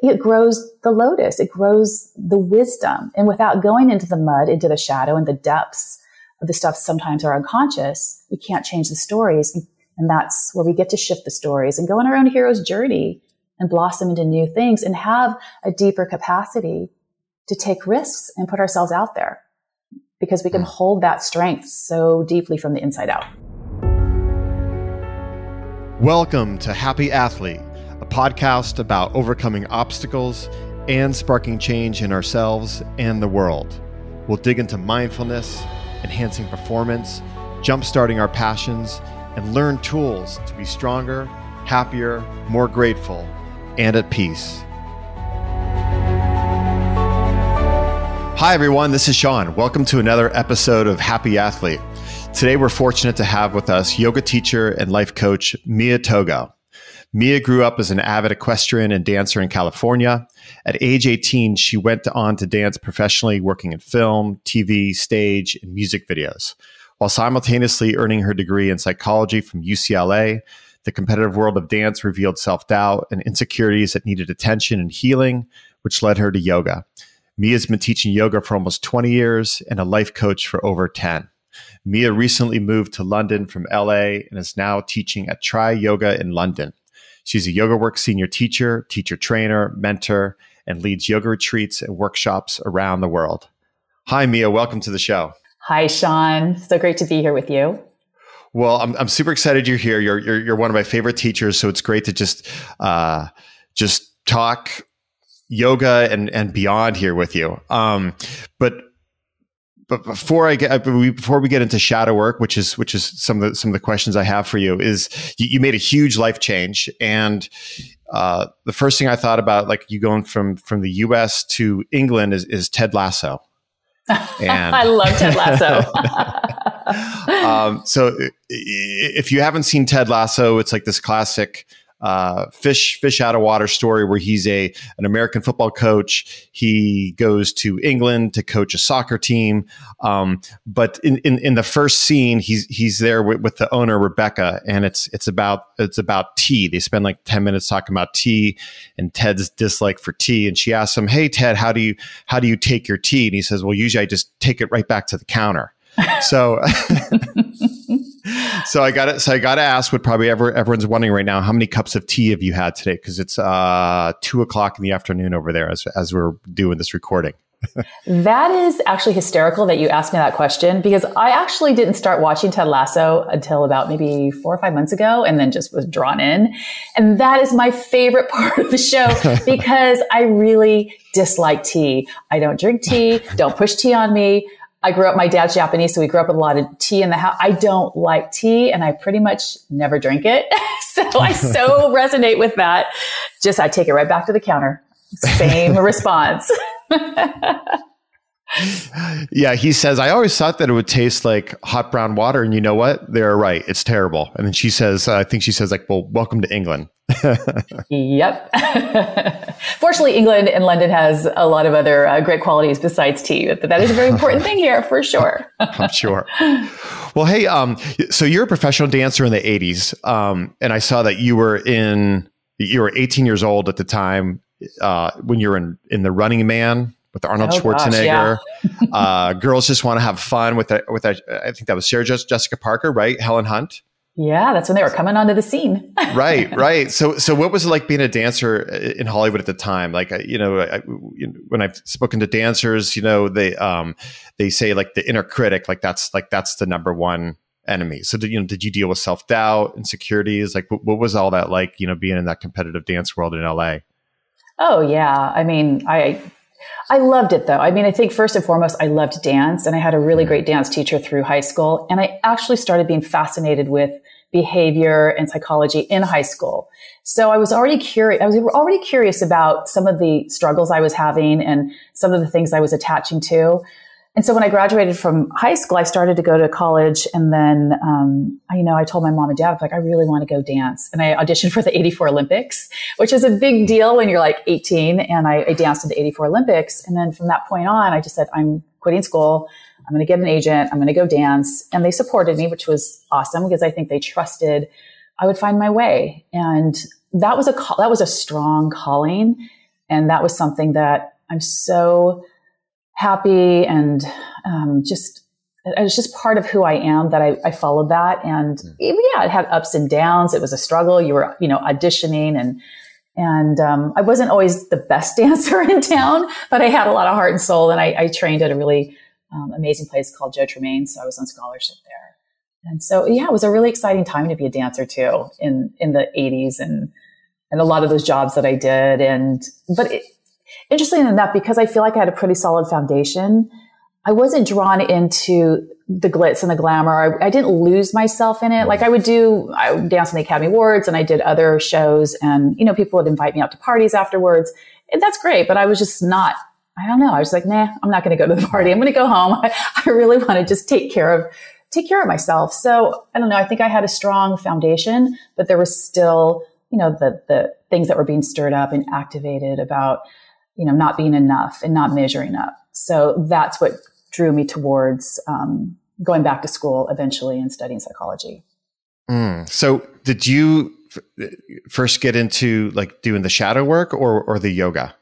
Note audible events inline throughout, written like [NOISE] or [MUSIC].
it grows the lotus, it grows the wisdom. And without going into the mud, into the shadow and the depths of the stuff sometimes are unconscious, we can't change the stories. And that's where we get to shift the stories and go on our own hero's journey and blossom into new things and have a deeper capacity to take risks and put ourselves out there because we can hmm. hold that strength so deeply from the inside out. Welcome to Happy Athlete podcast about overcoming obstacles and sparking change in ourselves and the world. We'll dig into mindfulness, enhancing performance, jumpstarting our passions, and learn tools to be stronger, happier, more grateful, and at peace. Hi, everyone. This is Sean. Welcome to another episode of Happy Athlete. Today, we're fortunate to have with us yoga teacher and life coach Mia Togo. Mia grew up as an avid equestrian and dancer in California. At age 18, she went on to dance professionally, working in film, TV, stage, and music videos. While simultaneously earning her degree in psychology from UCLA, the competitive world of dance revealed self doubt and insecurities that needed attention and healing, which led her to yoga. Mia's been teaching yoga for almost 20 years and a life coach for over 10. Mia recently moved to London from LA and is now teaching at Triyoga in London. She's a YogaWorks senior teacher, teacher trainer, mentor, and leads yoga retreats and workshops around the world. Hi, Mia. Welcome to the show. Hi, Sean. So great to be here with you. Well, I'm, I'm super excited you're here. You're, you're, you're one of my favorite teachers, so it's great to just uh, just talk yoga and and beyond here with you. Um, but but before I get before we get into shadow work, which is which is some of the some of the questions I have for you, is you, you made a huge life change, and uh, the first thing I thought about, like you going from from the U.S. to England, is, is Ted Lasso. And [LAUGHS] I love Ted Lasso. [LAUGHS] um, so if you haven't seen Ted Lasso, it's like this classic uh, fish fish out of water story where he's a an American football coach. He goes to England to coach a soccer team. Um, but in, in, in the first scene, he's he's there with, with, the owner Rebecca, and it's it's about it's about tea. They spend like ten minutes talking about tea and Ted's dislike for tea. And she asks him, "Hey Ted, how do you how do you take your tea?" And he says, "Well, usually I just take it right back to the counter." so [LAUGHS] [LAUGHS] [LAUGHS] so I got it. So I got to ask what probably ever everyone's wondering right now: how many cups of tea have you had today? Because it's uh, two o'clock in the afternoon over there as as we're doing this recording. [LAUGHS] that is actually hysterical that you asked me that question because I actually didn't start watching Ted Lasso until about maybe four or five months ago and then just was drawn in. And that is my favorite [LAUGHS] part of the show because I really dislike tea. I don't drink tea. Don't push tea on me. I grew up, my dad's Japanese, so we grew up with a lot of tea in the house. I don't like tea and I pretty much never drink it. [LAUGHS] so I so [LAUGHS] resonate with that. Just, I take it right back to the counter. Same [LAUGHS] response. Yeah, he says, I always thought that it would taste like hot brown water. And you know what? They're right. It's terrible. And then she says, uh, I think she says, like, well, welcome to England. [LAUGHS] yep. [LAUGHS] Fortunately, England and London has a lot of other uh, great qualities besides tea, but that is a very important thing here for sure. [LAUGHS] I'm sure. Well, hey, um, so you're a professional dancer in the 80s, um, and I saw that you were in, you were 18 years old at the time uh, when you were in, in The Running Man with Arnold oh, Schwarzenegger. Gosh, yeah. uh, girls just want to have fun with, a, with a, I think that was Sarah Jessica Parker, right? Helen Hunt. Yeah, that's when they were coming onto the scene. [LAUGHS] right, right. So, so what was it like being a dancer in Hollywood at the time? Like, you know, I, when I've spoken to dancers, you know, they um, they say like the inner critic, like that's like that's the number one enemy. So, did you know, did you deal with self doubt, insecurities? Like, what, what was all that like? You know, being in that competitive dance world in LA. Oh yeah, I mean, I I loved it though. I mean, I think first and foremost, I loved dance and I had a really mm-hmm. great dance teacher through high school. And I actually started being fascinated with behavior and psychology in high school. So I was already curious, I was already curious about some of the struggles I was having and some of the things I was attaching to. And so when I graduated from high school, I started to go to college. And then, um, I, you know, I told my mom and dad, like, I really want to go dance. And I auditioned for the 84 Olympics, which is a big deal when you're like 18. And I, I danced in the 84 Olympics. And then from that point on, I just said, I'm quitting school. I'm going to get an agent. I'm going to go dance. And they supported me, which was awesome because I think they trusted I would find my way. And that was a, that was a strong calling And that was something that I'm so happy and um, just it was just part of who I am that I, I followed that. And mm. yeah, it had ups and downs. It was a struggle. You were, you know, auditioning and, and um, I wasn't always the best [LAUGHS] dancer in town, but I had a lot of heart and soul. And I, I trained at a really um, amazing place called Joe Tremaine. So I was on scholarship there. And so, yeah, it was a really exciting time to be a dancer too in, in the 80s and, and a lot of those jobs that I did. And, but it, interesting enough, because I feel like I had a pretty solid foundation, I wasn't drawn into the glitz and the glamour. I, I, didn't lose myself in it. Like I would do, I would dance on the Academy Awards and I did other shows and, you know, people would invite me out to parties afterwards. And that's great. But I was just not, I don't know. I was like, nah, I'm not going to go to the party. I'm going to go home. I, [LAUGHS] I really want to just take care of, take care of myself. So I don't know. I think I had a strong foundation, but there was still, you know, the, the things that were being stirred up and activated about, you know, not being enough and not measuring up. So that's what drew me towards um, going back to school eventually and studying psychology. Mm. So did you f- first get into like doing the shadow work or, or the yoga?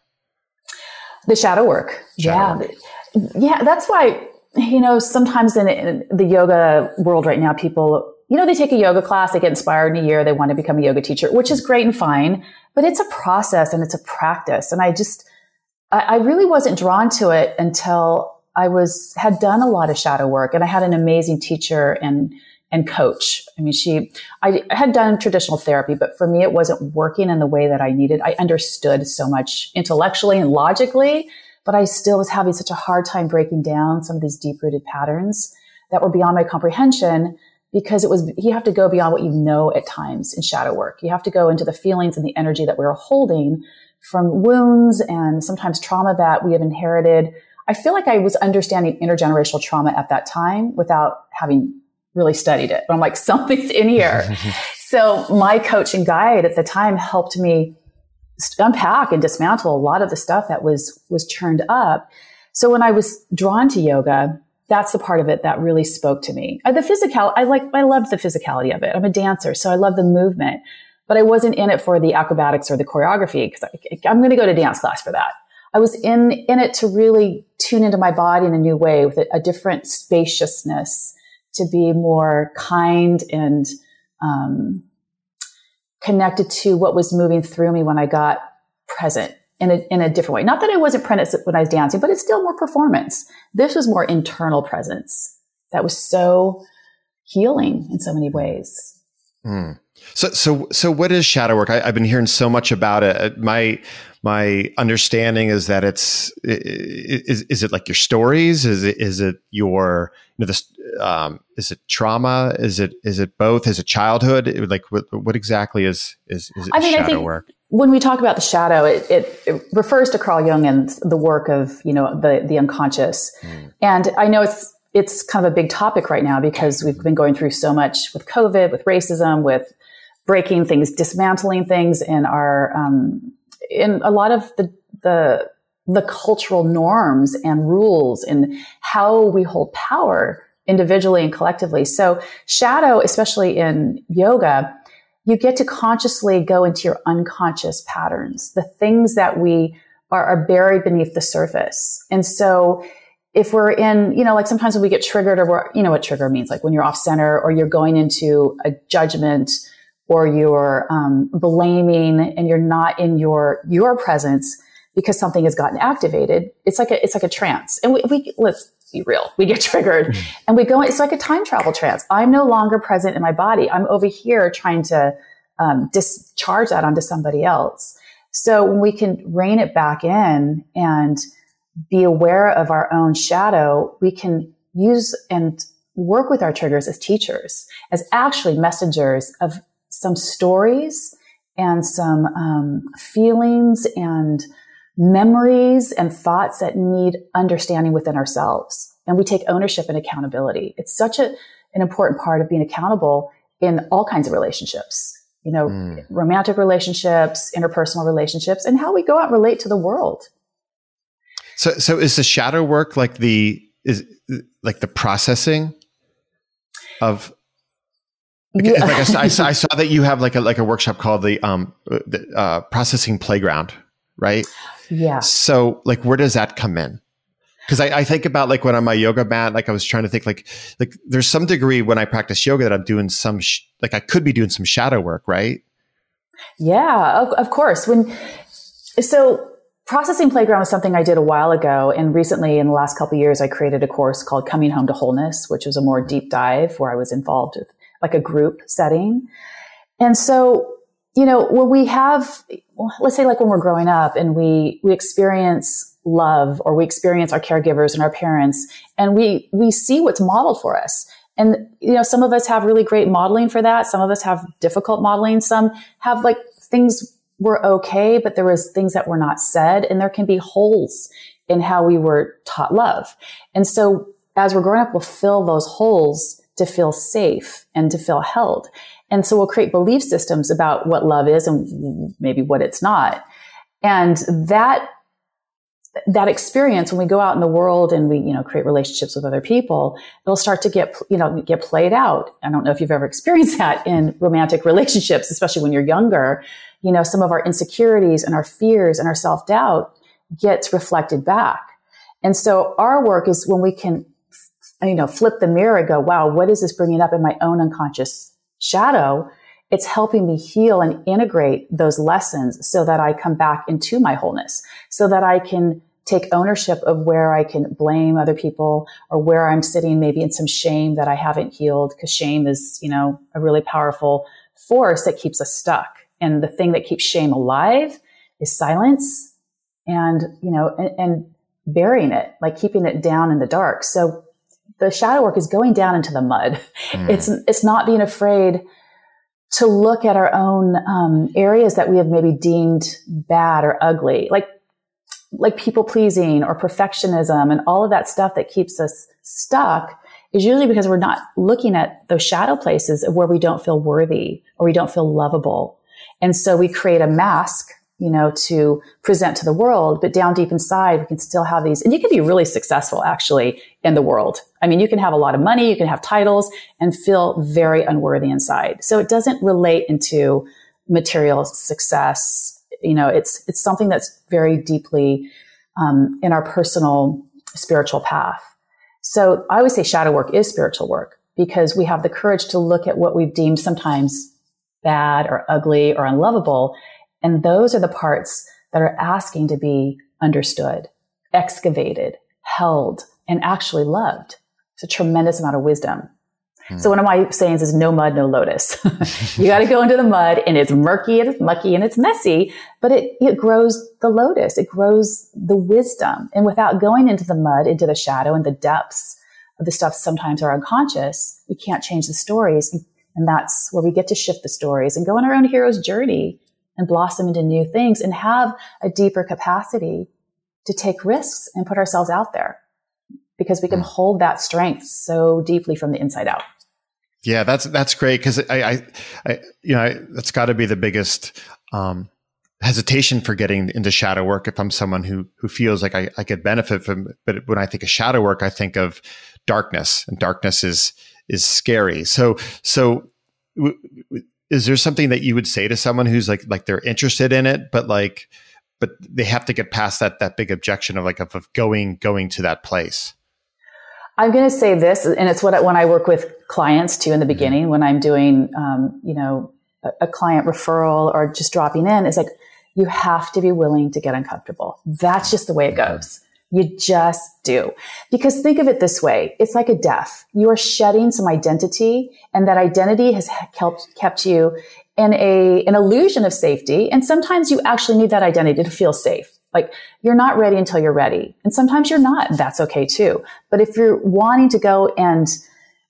The shadow work. Shadow yeah. Work. Yeah. That's why, you know, sometimes in, in the yoga world right now, people you know, they take a yoga class, they get inspired in a year, they want to become a yoga teacher, which is great and fine, but it's a process and it's a practice. And I just, I, I really wasn't drawn to it until I was, had done a lot of shadow work and I had an amazing teacher and, and coach. I mean, she, I had done traditional therapy, but for me, it wasn't working in the way that I needed. I understood so much intellectually and logically, but I still was having such a hard time breaking down some of these deep rooted patterns that were beyond my comprehension because it was, you have to go beyond what you know at times in shadow work. You have to go into the feelings and the energy that we are holding from wounds and sometimes trauma that we have inherited. I feel like I was understanding intergenerational trauma at that time without having really studied it. But I'm like, [LAUGHS] something's in here. [LAUGHS] so my coach and guide at the time helped me unpack and dismantle a lot of the stuff that was was churned up. So when I was drawn to yoga, that's the part of it that really spoke to me. Uh, the physical, I like, I loved the physicality of it. I'm a dancer, so I love the movement but I wasn't in it for the acrobatics or the choreography because I'm going to go to dance class for that. I was in, in it to really tune into my body in a new way with a, a different spaciousness to be more kind and, um, connected to what was moving through me when I got present in a, in a different way. Not that I wasn't present when I was dancing, but it's still more performance. This was more internal presence that was so healing in so many ways. Mm. So, so, so, what is shadow work? I, have been hearing so much about it. My my understanding is that it's is is it like your stories? Is it is it your you know this um, is it trauma? Is it is it both? Is it childhood? Like what, what exactly is is, is I mean, shadow I think work? When we talk about the shadow, it, it, it, refers to Carl Jung and the work of you know the the unconscious. Mm. And I know it's it's kind of a big topic right now because we've been going through so much with COVID, with racism, with breaking things, dismantling things in our, um, in a lot of the, the, the cultural norms and rules and how we hold power individually and collectively. So shadow, especially in yoga, you get to consciously go into your unconscious patterns, the things that we are, are buried beneath the surface. And so if we're in, you know, like sometimes when we get triggered or we're, you know what trigger means, like when you're off center or you're going into a judgment or you're um, blaming and you're not in your your presence because something has gotten activated it's like a it's like a trance. And we, we let's be real we get [LAUGHS] triggered and we go it's like a time travel trance. I'm no longer present in my body. I'm over here trying to um, discharge that onto somebody else. So when we can rein it back in and be aware of our own shadow we can use and work with our triggers as teachers as actually messengers of some stories and some um, feelings and memories and thoughts that need understanding within ourselves. And we take ownership and accountability. It's such a, an important part of being accountable in all kinds of relationships, you know, mm. romantic relationships, interpersonal relationships, and how we go out and relate to the world. So, so is the shadow work like the, is like the processing of yeah. like I, I, saw, I, saw, that you have like a like a workshop called the um the, uh, processing playground, right? Yeah. So, like, where does that come in? Because I, I, think about like when I'm on my yoga mat, like I was trying to think like like there's some degree when I practice yoga that I'm doing some sh- like I could be doing some shadow work, right? Yeah, of, of course. When so processing playground was something I did a while ago, and recently in the last couple years, I created a course called Coming Home to Wholeness, which was a more deep dive where I was involved with like a group setting. And so, you know, when we have, let's say like when we're growing up and we, we experience love or we experience our caregivers and our parents and we, we see what's modeled for us. And, you know, some of us have really great modeling for that. Some of us have difficult modeling. Some have like things were okay, but there was things that were not said and there can be holes in how we were taught love. And so as we're growing up, we'll fill those holes to feel safe and to feel held. And so we'll create belief systems about what love is and maybe what it's not. And that that experience when we go out in the world and we you know create relationships with other people it'll start to get you know get played out. I don't know if you've ever experienced [LAUGHS] that in romantic relationships especially when you're younger. You know some of our insecurities and our fears and our self-doubt gets reflected back. And so our work is when we can you know flip the mirror and go wow what is this bringing up in my own unconscious shadow? It's helping me heal and integrate those lessons so that I come back into my wholeness, so that I can take ownership of where I can blame other people or where I'm sitting maybe in some shame that I haven't healed because shame is, you know, a really powerful force that keeps us stuck. And the thing that keeps shame alive is silence and, you know, and, and burying it, like keeping it down in the dark. So the shadow work is going down into the mud. Mm. It's, it's not being afraid to look at our own um, areas that we have maybe deemed bad or ugly, like like people pleasing or perfectionism and all of that stuff that keeps us stuck is usually because we're not looking at those shadow places of where we don't feel worthy or we don't feel lovable. And so we create a mask, you know, to present to the world, but down deep inside, we can still have these, and you can be really successful actually in the world. I mean, you can have a lot of money, you can have titles and feel very unworthy inside. So it doesn't relate into material success you know, it's it's something that's very deeply um, in our personal spiritual path. So I always say shadow work is spiritual work because we have the courage to look at what we've deemed sometimes bad or ugly or unlovable, and those are the parts that are asking to be understood, excavated, held, and actually loved. It's a tremendous amount of wisdom. Hmm. So one of my sayings is no mud, no lotus. [LAUGHS] you got to go into the mud and it's murky and it's mucky and it's messy, but it, it grows the lotus. It grows the wisdom. And without going into the mud, into the shadow and the depths of the stuff sometimes are unconscious, we can't change the stories. And that's where we get to shift the stories and go on our own hero's journey and blossom into new things and have a deeper capacity to take risks and put ourselves out there because we can hmm. hold that strength so deeply from the inside out. Yeah, that's that's great because I, I, I, you know, I, that's got to be the biggest um, hesitation for getting into shadow work. If I'm someone who who feels like I, I could benefit from, but when I think of shadow work, I think of darkness, and darkness is is scary. So so. W- is there something that you would say to someone who's like like they're interested in it but like but they have to get past that that big objection of like of, of going going to that place I'm going to say this, and it's what I, when I work with clients too in the mm-hmm. beginning, when I'm doing, um, you know, a, a, client referral or just dropping in, is like you have to be willing to get uncomfortable. That's just the way it goes. You just do. Because think of it this way. It's like a death. You are shedding some identity and that identity has kept, kept you in a, an illusion of safety. And sometimes you actually need that identity to feel safe. Like you're not ready until you're ready. And sometimes you're not. That's okay too. But if you're wanting to go and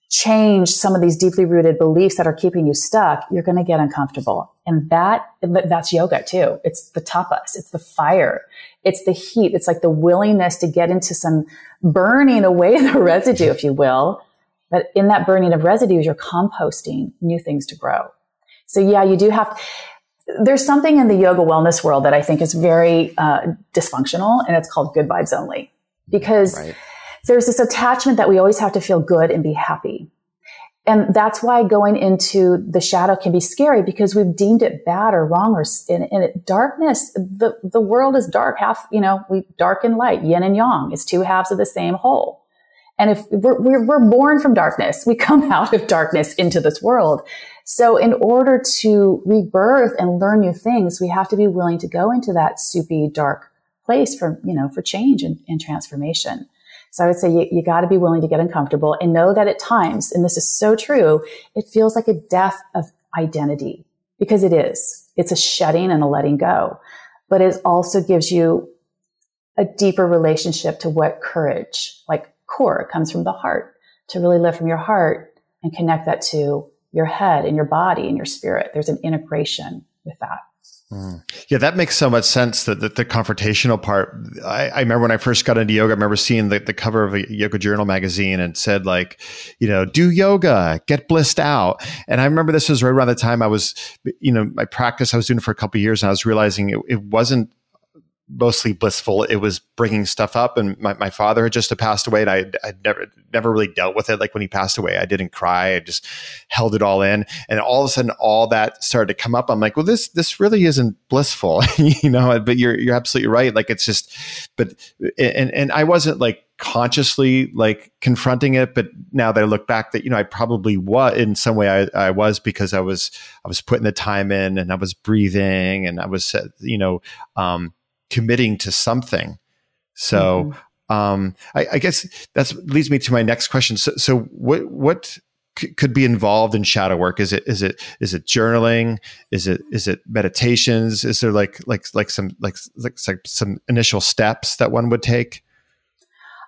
change some of these deeply rooted beliefs that are keeping you stuck, you're going to get uncomfortable. And that, that's yoga too. It's the tapas. It's the fire. It's the heat. It's like the willingness to get into some burning away [LAUGHS] the residue, if you will. But in that burning of residues, you're composting new things to grow. So yeah, you do have, there's something in the yoga wellness world that I think is very uh, dysfunctional, and it's called good vibes only. Because right. there's this attachment that we always have to feel good and be happy. And that's why going into the shadow can be scary because we've deemed it bad or wrong or in, in it, darkness. The, the world is dark, half, you know, we dark and light, yin and yang. It's two halves of the same whole. And if we're, we're, born from darkness, we come [LAUGHS] out of darkness into this world. So in order to rebirth and learn new things, we have to be willing to go into that soupy, dark place for, you know, for change and, and transformation. So I would say you, you got to be willing to get uncomfortable and know that at times, and this is so true, it feels like a death of identity because it is. It's a shedding and a letting go, but it also gives you a deeper relationship to what courage, like core, It comes from the heart to really live from your heart and connect that to your head and your body and your spirit. There's an integration with that. Mm. Yeah, that makes so much sense. That the, the, confrontational part. I, I, remember when I first got into yoga. I remember seeing the, the cover of a Yoga Journal magazine and said like, you know, do yoga, get blissed out. And I remember this was right around the time I was, you know, my practice. I was doing for a couple years, and I was realizing it, it wasn't mostly blissful. It was bringing stuff up, and my, my father had just passed away, and I I never never really dealt with it. Like when he passed away, I didn't cry. I just held it all in, and all of a sudden, all that started to come up. I'm like, well, this this really isn't blissful, [LAUGHS] you know. But you're you're absolutely right. Like it's just, but and and I wasn't like consciously like confronting it but now that i look back that you know i probably was in some way I, I was because i was i was putting the time in and i was breathing and i was you know um committing to something. So, mm-hmm. um, I, I, guess that leads me to my next question. So, so what what c- could be involved in shadow work? Is it is it is it journaling? Is it is it meditations? Is there like like like some like like, like some initial steps that one would take?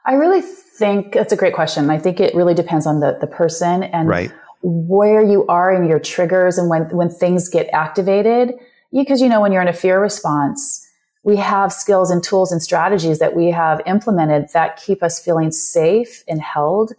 I really think that's a great question. I think it really depends on the the person and right. where you are in your triggers and when when things get activated. Because you know when you're in a fear response we have skills and tools and strategies that we have implemented that keep us feeling safe and held.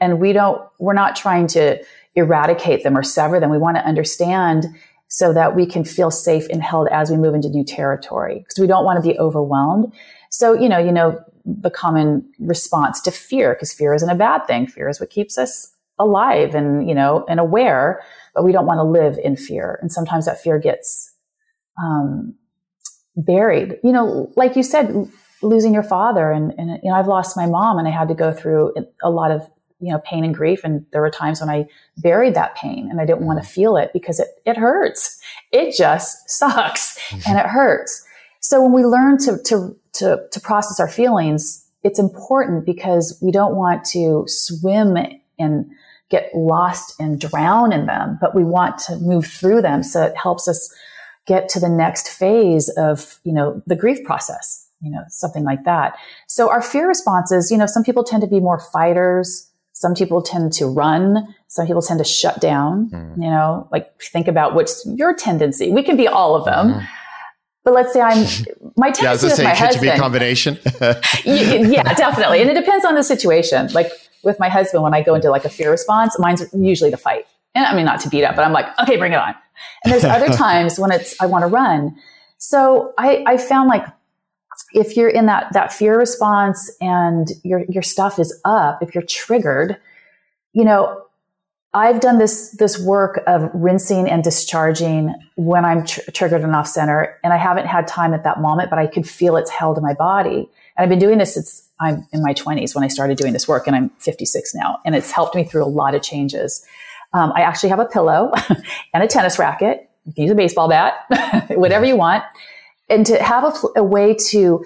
And we don't, we're not trying to eradicate them or sever them. We want to understand so that we can feel safe and held as we move into new territory because we don't want to be overwhelmed. So, you know, you know, the common response to fear, because fear isn't a bad thing. Fear is what keeps us alive and, you know, and aware, but we don't want to live in fear. And sometimes that fear gets, um, buried. You know, like you said, losing your father, and, and you know, I've lost my mom, and I had to go through a lot of you know pain and grief, and there were times when I buried that pain, and I didn't want to feel it because it it hurts. It just sucks, mm-hmm. and it hurts. So when we learn to to to to process our feelings, it's important because we don't want to swim and get lost and drown in them, but we want to move through them so it helps us get to the next phase of, you know, the grief process, you know, something like that. So our fear responses, you know, some people tend to be more fighters. Some people tend to run. Some people tend to shut down, mm. you know, like think about what's your tendency. We can be all of them. Mm. But let's say I'm [LAUGHS] my tendency yeah, with say, my husband. Be a combination. [LAUGHS] yeah, definitely, and it depends on the situation. Like with my husband, when I go into like a fear response, mine's usually to fight. And I mean, not to beat up, but I'm like, okay, bring it on. And there's other [LAUGHS] times when it's, I want to run. So I, I found like, if you're in that, that fear response and your, your stuff is up, if you're triggered, you know, I've done this, this work of rinsing and discharging when I'm tr- triggered and off center. And I haven't had time at that moment, but I could feel it's held in my body. And I've been doing this since I'm in my 20s when I started doing this work, and I'm 56 now. And it's helped me through a lot of changes. Um, I actually have a pillow [LAUGHS] and a tennis racket. You can use a baseball bat, [LAUGHS] whatever you want. And to have a, a way to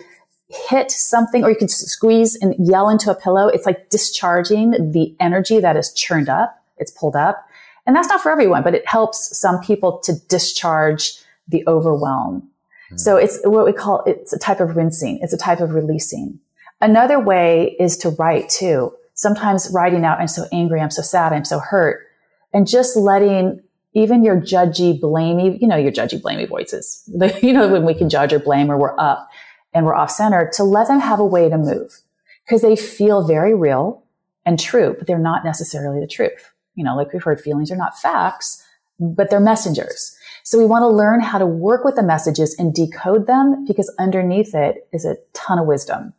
hit something or you can squeeze and yell into a pillow, it's like discharging the energy that is churned up. It's pulled up. And that's not for everyone, but it helps some people to discharge the overwhelm. Mm. So it's what we call, it's a type of rinsing. It's a type of releasing. Another way is to write too. Sometimes writing out, I'm so angry, I'm so sad, I'm so hurt and just letting even your judgy, blamey, you know, your judgy, blamey voices, [LAUGHS] you know, when we can judge or blame or we're up and we're off center to let them have a way to move because they feel very real and true, but they're not necessarily the truth. You know, like we've heard, feelings are not facts, but they're messengers. So we want to learn how to work with the messages and decode them because underneath it is a ton of wisdom.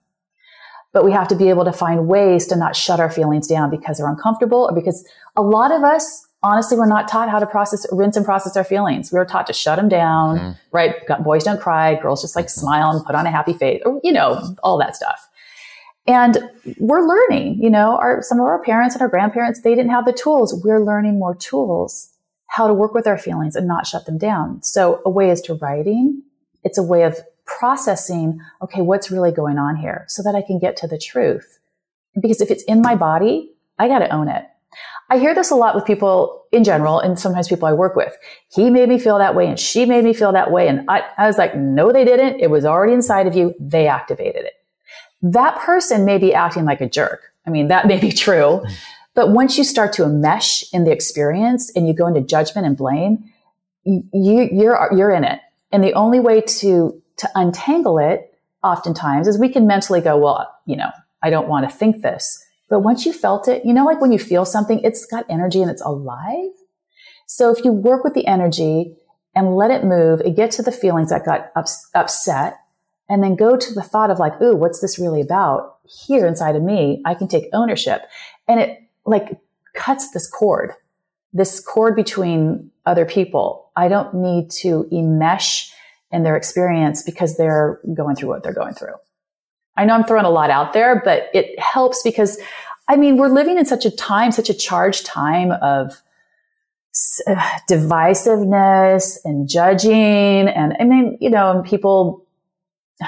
But we have to be able to find ways to not shut our feelings down because they're uncomfortable or because a lot of us honestly we're not taught how to process rinse and process our feelings. We were taught to shut them down mm-hmm. right? Boys don't cry girls just like mm-hmm. smile and put on a happy face or you know all that stuff. And we're learning you know our some of our parents and our grandparents they didn't have the tools. We're learning more tools how to work with our feelings and not shut them down. So a way is to writing. It's a way of processing, okay, what's really going on here so that I can get to the truth. Because if it's in my body, I got to own it. I hear this a lot with people in general, and sometimes people I work with. He made me feel that way, and she made me feel that way. And I, I was like, no, they didn't. It was already inside of you. They activated it. That person may be acting like a jerk. I mean, that [LAUGHS] may be true. But once you start to mesh in the experience and you go into judgment and blame, you, you're, you're in it. And the only way to to untangle it oftentimes is we can mentally go, well, you know, I don't want to think this. But once you felt it, you know, like when you feel something, it's got energy and it's alive. So if you work with the energy and let it move and get to the feelings that got ups- upset and then go to the thought of like, ooh, what's this really about? Here inside of me, I can take ownership. And it like cuts this cord, this cord between other people. I don't need to enmesh in their experience because they're going through what they're going through. I know I'm throwing a lot out there, but it helps because I mean, we're living in such a time, such a charged time of uh, divisiveness and judging. And I mean, you know, people, [SIGHS]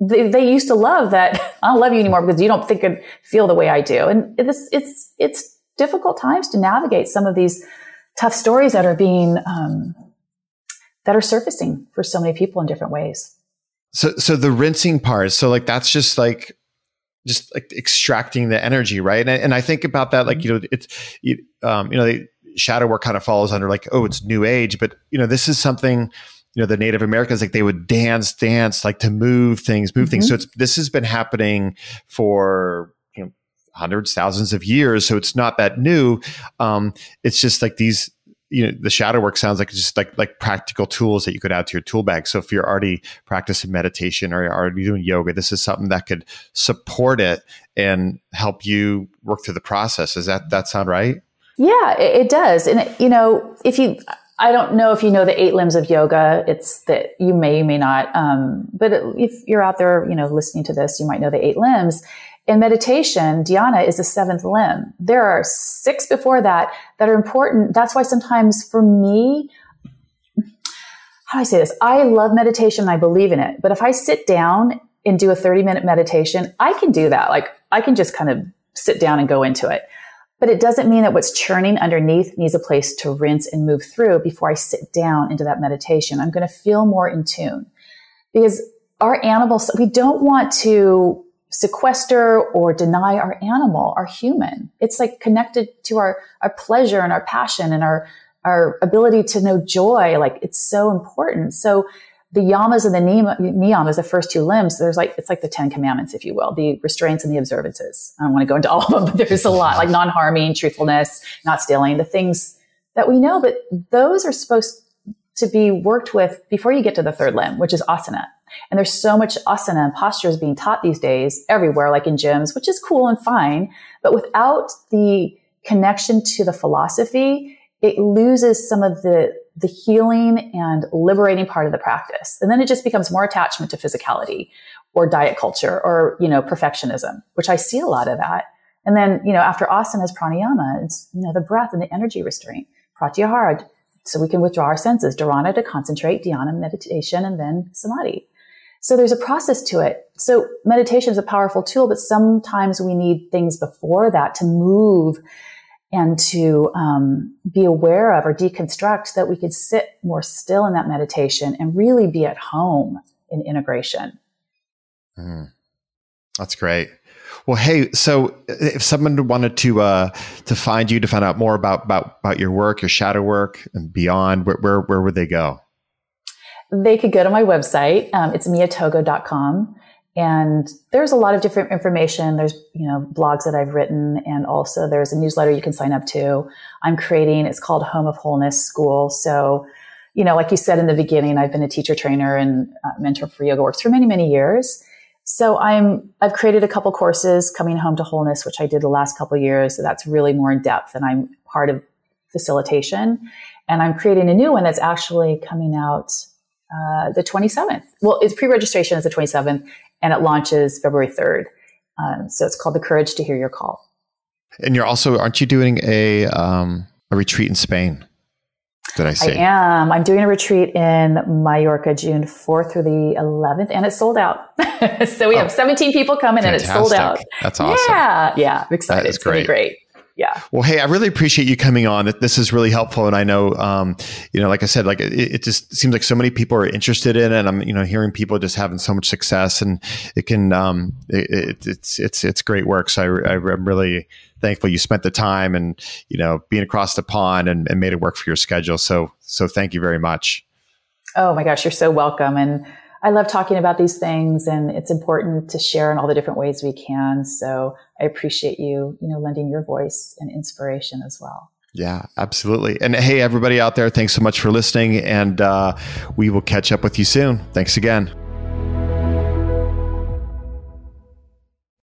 they, they used to love that. [LAUGHS] I don't love you anymore because you don't think and feel the way I do. And it's, it's, it's difficult times to navigate some of these tough stories that are being, um, that are surfacing for so many people in different ways. So, so the rinsing part, so like that's just like, just like extracting the energy, right? And, and I think about that, like you know, it's, you, um, you know, the shadow work kind of falls under like, oh, it's new age, but you know, this is something, you know, the Native Americans like they would dance, dance, like to move things, move mm-hmm. things. So it's this has been happening for you know hundreds, thousands of years. So it's not that new. Um, it's just like these you know the shadow work sounds like just like like practical tools that you could add to your tool bag so if you're already practicing meditation or you're already doing yoga this is something that could support it and help you work through the process is that that sound right yeah it, it does and it, you know if you I don't know if you know the eight limbs of yoga. It's that you may, you may not. Um, but if you're out there, you know, listening to this, you might know the eight limbs. In meditation, dhyana is the seventh limb. There are six before that that are important. That's why sometimes for me, how do I say this? I love meditation. I believe in it. But if I sit down and do a 30 minute meditation, I can do that. Like I can just kind of sit down and go into it. But it doesn't mean that what's churning underneath needs a place to rinse and move through before I sit down into that meditation. I'm going to feel more in tune because our animals, we don't want to sequester or deny our animal, our human. It's like connected to our, our pleasure and our passion and our, our ability to know joy. Like it's so important. So the yamas and the niyamas, the first two limbs, there's like, it's like the 10 commandments, if you will, the restraints and the observances. I don't want to go into all of them, but there's a lot like non-harming, truthfulness, not stealing, the things that we know, but those are supposed to be worked with before you get to the third limb, which is asana. And there's so much asana and postures being taught these days everywhere, like in gyms, which is cool and fine. But without the connection to the philosophy, it loses some of the, the healing and liberating part of the practice. And then it just becomes more attachment to physicality or diet culture or, you know, perfectionism, which I see a lot of that. And then, you know, after asana is pranayama, it's, you know, the breath and the energy restraint, pratyahara, so we can withdraw our senses, dharana to concentrate, dhyana meditation, and then samadhi. So there's a process to it. So meditation is a powerful tool, but sometimes we need things before that to move and to um, be aware of or deconstruct that we could sit more still in that meditation and really be at home in integration. Mm. That's great. Well, hey, so if someone wanted to uh, to find you to find out more about about about your work, your shadow work, and beyond, where where, where would they go? They could go to my website. Um, it's miatogo.com. And there's a lot of different information. There's, you know, blogs that I've written and also there's a newsletter you can sign up to. I'm creating, it's called Home of Wholeness School. So, you know, like you said in the beginning, I've been a teacher trainer and uh, mentor for YogaWorks for many, many years. So I'm I've created a couple courses coming home to wholeness, which I did the last couple years. So that's really more in depth, and I'm part of facilitation. And I'm creating a new one that's actually coming out uh, the 27th. Well, its pre-registration is the 27th, and it launches February 3rd. Um, so it's called the Courage to Hear Your Call. And you're also aren't you doing a um, a retreat in Spain? Did I say? I am. I'm doing a retreat in Mallorca, June 4th through the 11th, and it's sold out. [LAUGHS] so we oh, have 17 people coming, fantastic. and it's sold out. That's awesome. Yeah, yeah, I'm excited. It's great. great yeah. Well, hey, I really appreciate you coming on. This is really helpful, and I know, um, you know, like I said, like it, it, just seems like so many people are interested in it. I'm, you know, hearing people just having so much success, and it can, um, it, it's it's it's great work. So I, I, am really thankful you spent the time and you know being across the pond and, and made it work for your schedule. So so thank you very much. Oh my gosh, you're so welcome, and I love talking about these things and it's important to share in all the different ways we can. So I appreciate you, you know, lending your voice and inspiration as well. Yeah, absolutely. And hey, everybody out there, thanks so much for listening. And uh, we will catch up with you soon. Thanks again.